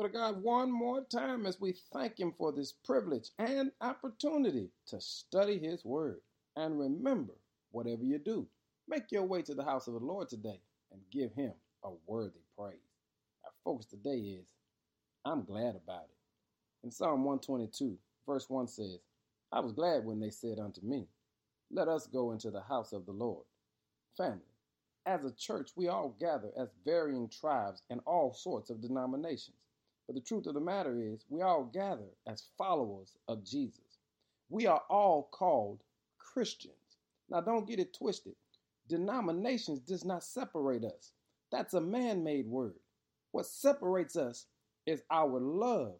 But God, one more time as we thank Him for this privilege and opportunity to study His Word. And remember, whatever you do, make your way to the house of the Lord today and give Him a worthy praise. Our focus today is, I'm glad about it. In Psalm 122, verse 1 says, I was glad when they said unto me, Let us go into the house of the Lord. Family, as a church, we all gather as varying tribes and all sorts of denominations. But the truth of the matter is, we all gather as followers of Jesus. We are all called Christians. Now, don't get it twisted. Denominations does not separate us. That's a man-made word. What separates us is our love,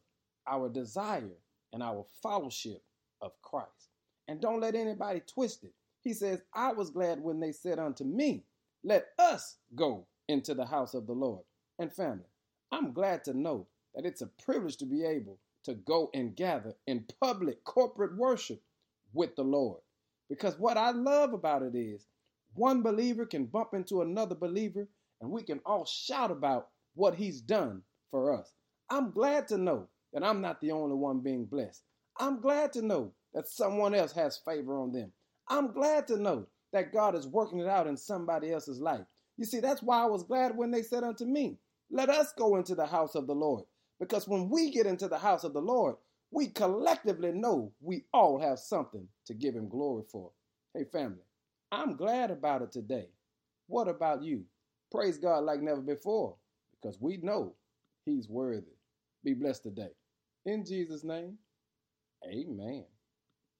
our desire, and our fellowship of Christ. And don't let anybody twist it. He says, I was glad when they said unto me, Let us go into the house of the Lord. And family, I'm glad to know that it's a privilege to be able to go and gather in public corporate worship with the Lord. Because what I love about it is one believer can bump into another believer and we can all shout about what he's done for us. I'm glad to know that I'm not the only one being blessed. I'm glad to know that someone else has favor on them. I'm glad to know that God is working it out in somebody else's life. You see, that's why I was glad when they said unto me, Let us go into the house of the Lord. Because when we get into the house of the Lord, we collectively know we all have something to give him glory for. Hey, family, I'm glad about it today. What about you? Praise God like never before because we know he's worthy. Be blessed today. In Jesus' name, amen.